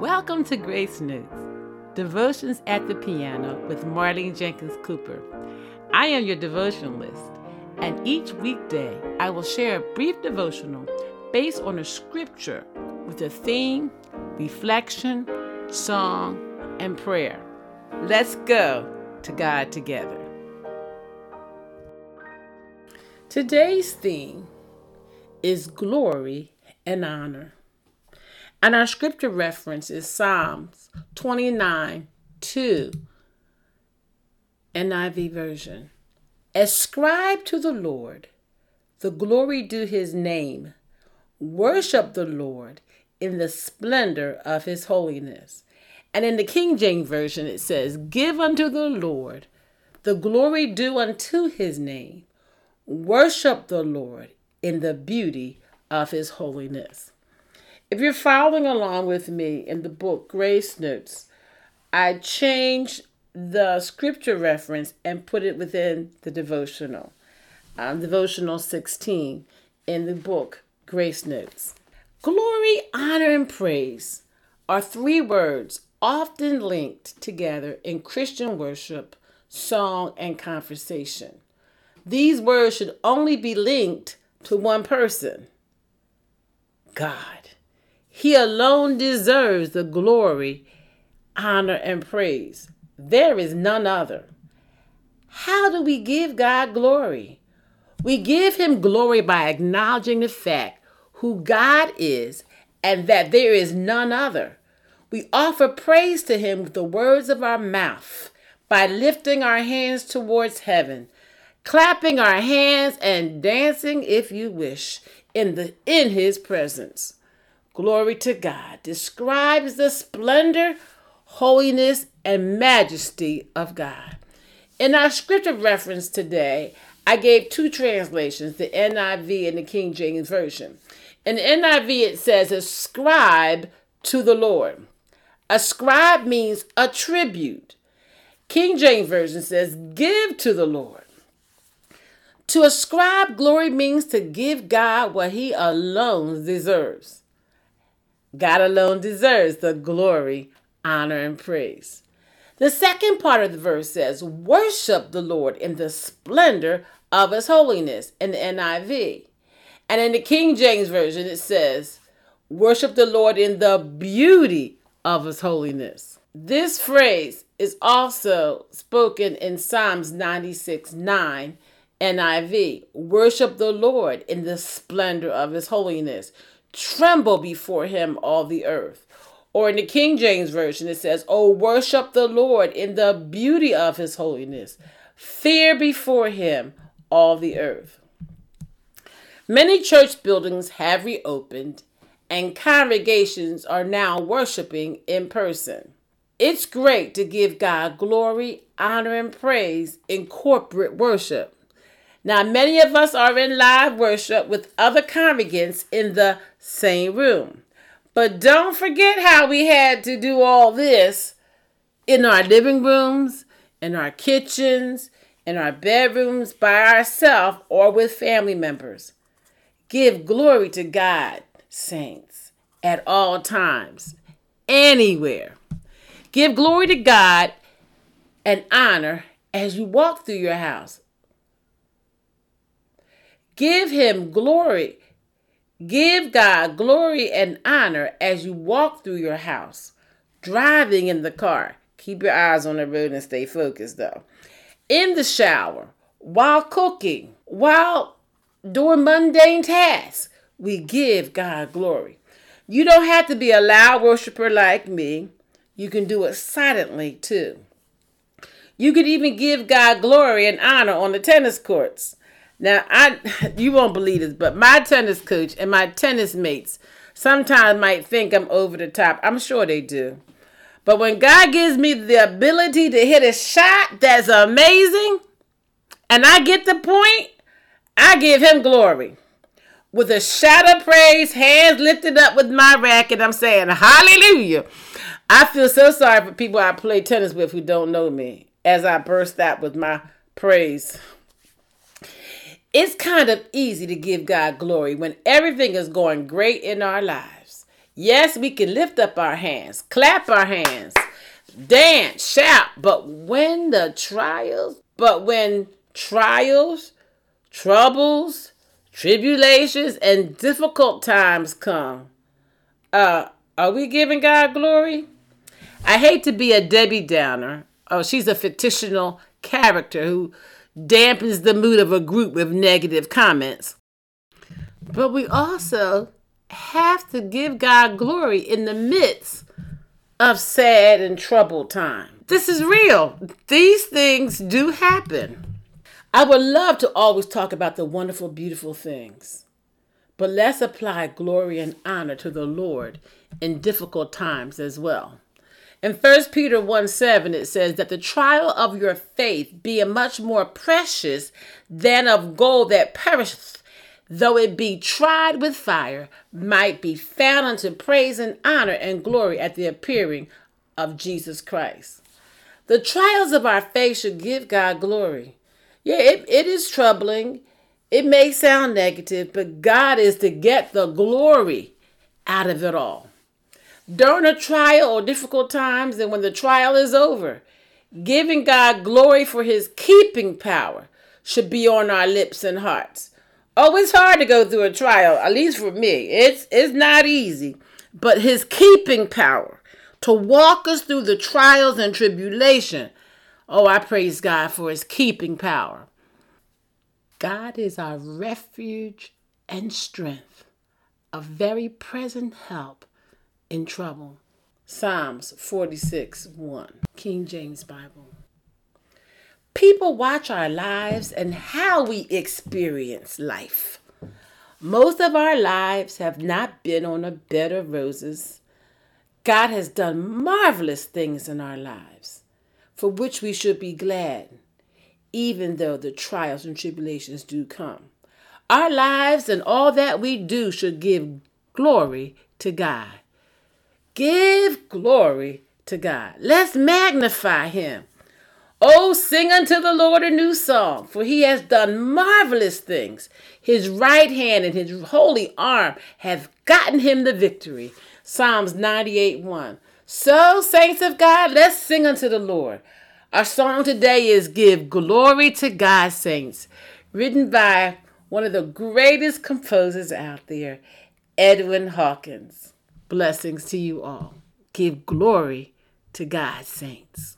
Welcome to Grace Notes, Devotions at the Piano with Marlene Jenkins Cooper. I am your devotionalist, and each weekday I will share a brief devotional based on a scripture with a theme, reflection, song, and prayer. Let's go to God together. Today's theme is glory and honor. And our scripture reference is Psalms 29 2, NIV version. Ascribe to the Lord the glory due his name. Worship the Lord in the splendor of his holiness. And in the King James Version, it says, Give unto the Lord the glory due unto his name. Worship the Lord in the beauty of his holiness. If you're following along with me in the book Grace Notes, I changed the scripture reference and put it within the devotional, um, devotional 16 in the book Grace Notes. Glory, honor, and praise are three words often linked together in Christian worship, song, and conversation. These words should only be linked to one person God. He alone deserves the glory, honor, and praise. There is none other. How do we give God glory? We give him glory by acknowledging the fact who God is and that there is none other. We offer praise to him with the words of our mouth by lifting our hands towards heaven, clapping our hands and dancing if you wish in the in his presence glory to God, describes the splendor, holiness, and majesty of God. In our scripture reference today, I gave two translations, the NIV and the King James Version. In the NIV, it says, Ascribe to the Lord. Ascribe means attribute. King James Version says, Give to the Lord. To ascribe glory means to give God what he alone deserves. God alone deserves the glory, honor, and praise. The second part of the verse says, Worship the Lord in the splendor of his holiness in the NIV. And in the King James Version, it says, Worship the Lord in the beauty of his holiness. This phrase is also spoken in Psalms 96 9 NIV. Worship the Lord in the splendor of his holiness tremble before him all the earth. Or in the King James Version, it says, Oh, worship the Lord in the beauty of his holiness. Fear before him all the earth. Many church buildings have reopened, and congregations are now worshiping in person. It's great to give God glory, honor, and praise in corporate worship. Now, many of us are in live worship with other congregants in the same room. But don't forget how we had to do all this in our living rooms, in our kitchens, in our bedrooms by ourselves or with family members. Give glory to God, saints, at all times, anywhere. Give glory to God and honor as you walk through your house. Give him glory. Give God glory and honor as you walk through your house, driving in the car. Keep your eyes on the road and stay focused though. In the shower, while cooking, while doing mundane tasks, we give God glory. You don't have to be a loud worshiper like me. You can do it silently too. You could even give God glory and honor on the tennis courts. Now, I you won't believe this, but my tennis coach and my tennis mates sometimes might think I'm over the top. I'm sure they do. But when God gives me the ability to hit a shot that's amazing, and I get the point, I give him glory. With a shout of praise, hands lifted up with my racket, I'm saying, Hallelujah. I feel so sorry for people I play tennis with who don't know me as I burst out with my praise it's kind of easy to give God glory when everything is going great in our lives. Yes, we can lift up our hands, clap our hands, dance, shout, but when the trials, but when trials, troubles, tribulations, and difficult times come, uh, are we giving God glory? I hate to be a Debbie Downer. Oh, she's a fictional character who dampens the mood of a group with negative comments. But we also have to give God glory in the midst of sad and troubled times. This is real. These things do happen. I would love to always talk about the wonderful, beautiful things. But let's apply glory and honor to the Lord in difficult times as well. In 1 Peter 1 7, it says that the trial of your faith, being much more precious than of gold that perisheth, though it be tried with fire, might be found unto praise and honor and glory at the appearing of Jesus Christ. The trials of our faith should give God glory. Yeah, it, it is troubling. It may sound negative, but God is to get the glory out of it all during a trial or difficult times and when the trial is over. Giving God glory for his keeping power should be on our lips and hearts. Oh, it's hard to go through a trial, at least for me. It's it's not easy. But his keeping power to walk us through the trials and tribulation. Oh, I praise God for his keeping power. God is our refuge and strength, a very present help in trouble. Psalms 46 1, King James Bible. People watch our lives and how we experience life. Most of our lives have not been on a bed of roses. God has done marvelous things in our lives, for which we should be glad, even though the trials and tribulations do come. Our lives and all that we do should give glory to God. Give glory to God. Let's magnify him. Oh, sing unto the Lord a new song, for he has done marvelous things. His right hand and his holy arm have gotten him the victory. Psalms 98 1. So, saints of God, let's sing unto the Lord. Our song today is Give Glory to God, Saints, written by one of the greatest composers out there, Edwin Hawkins. Blessings to you all. Give glory to God, saints.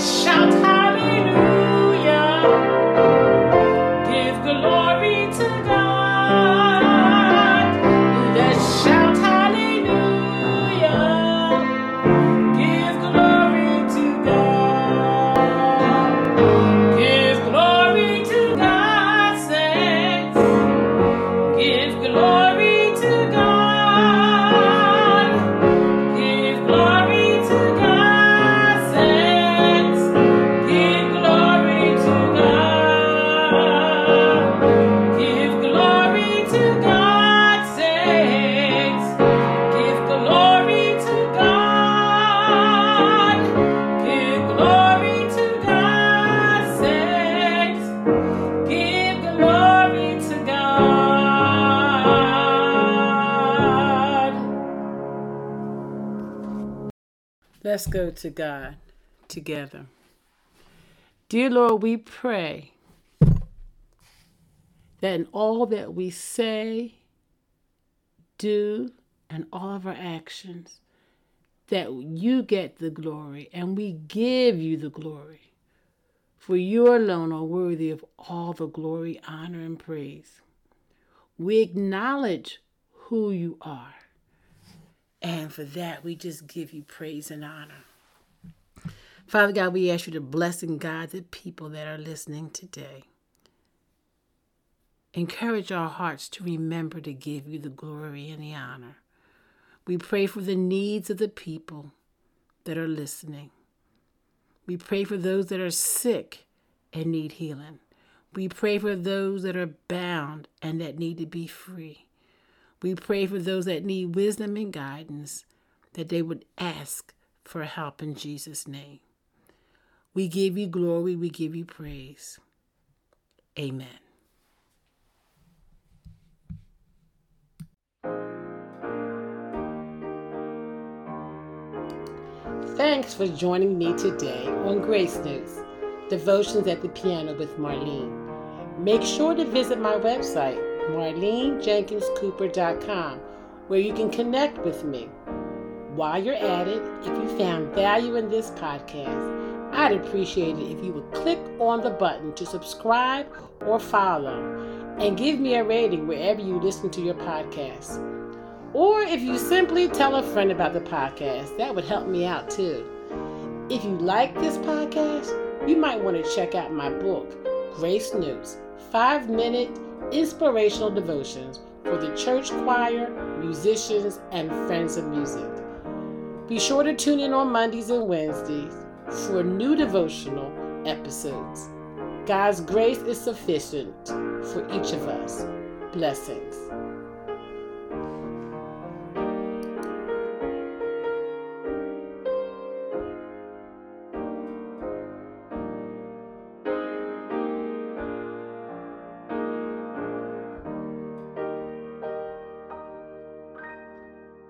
Shout out! Let's go to God together. Dear Lord, we pray that in all that we say, do, and all of our actions, that you get the glory and we give you the glory. For you alone are worthy of all the glory, honor, and praise. We acknowledge who you are. And for that, we just give you praise and honor. Father God, we ask you to bless and guide the people that are listening today. Encourage our hearts to remember to give you the glory and the honor. We pray for the needs of the people that are listening. We pray for those that are sick and need healing. We pray for those that are bound and that need to be free. We pray for those that need wisdom and guidance, that they would ask for help in Jesus' name. We give you glory, we give you praise. Amen. Thanks for joining me today on Grace Notes, Devotions at the Piano with Marlene. Make sure to visit my website, marlenejenkinscooper.com, where you can connect with me. While you're at it, if you found value in this podcast, I'd appreciate it if you would click on the button to subscribe or follow and give me a rating wherever you listen to your podcast. Or if you simply tell a friend about the podcast, that would help me out too. If you like this podcast, you might want to check out my book, Grace Notes Five Minute Inspirational Devotions for the Church Choir, Musicians, and Friends of Music. Be sure to tune in on Mondays and Wednesdays for new devotional episodes. God's grace is sufficient for each of us. Blessings.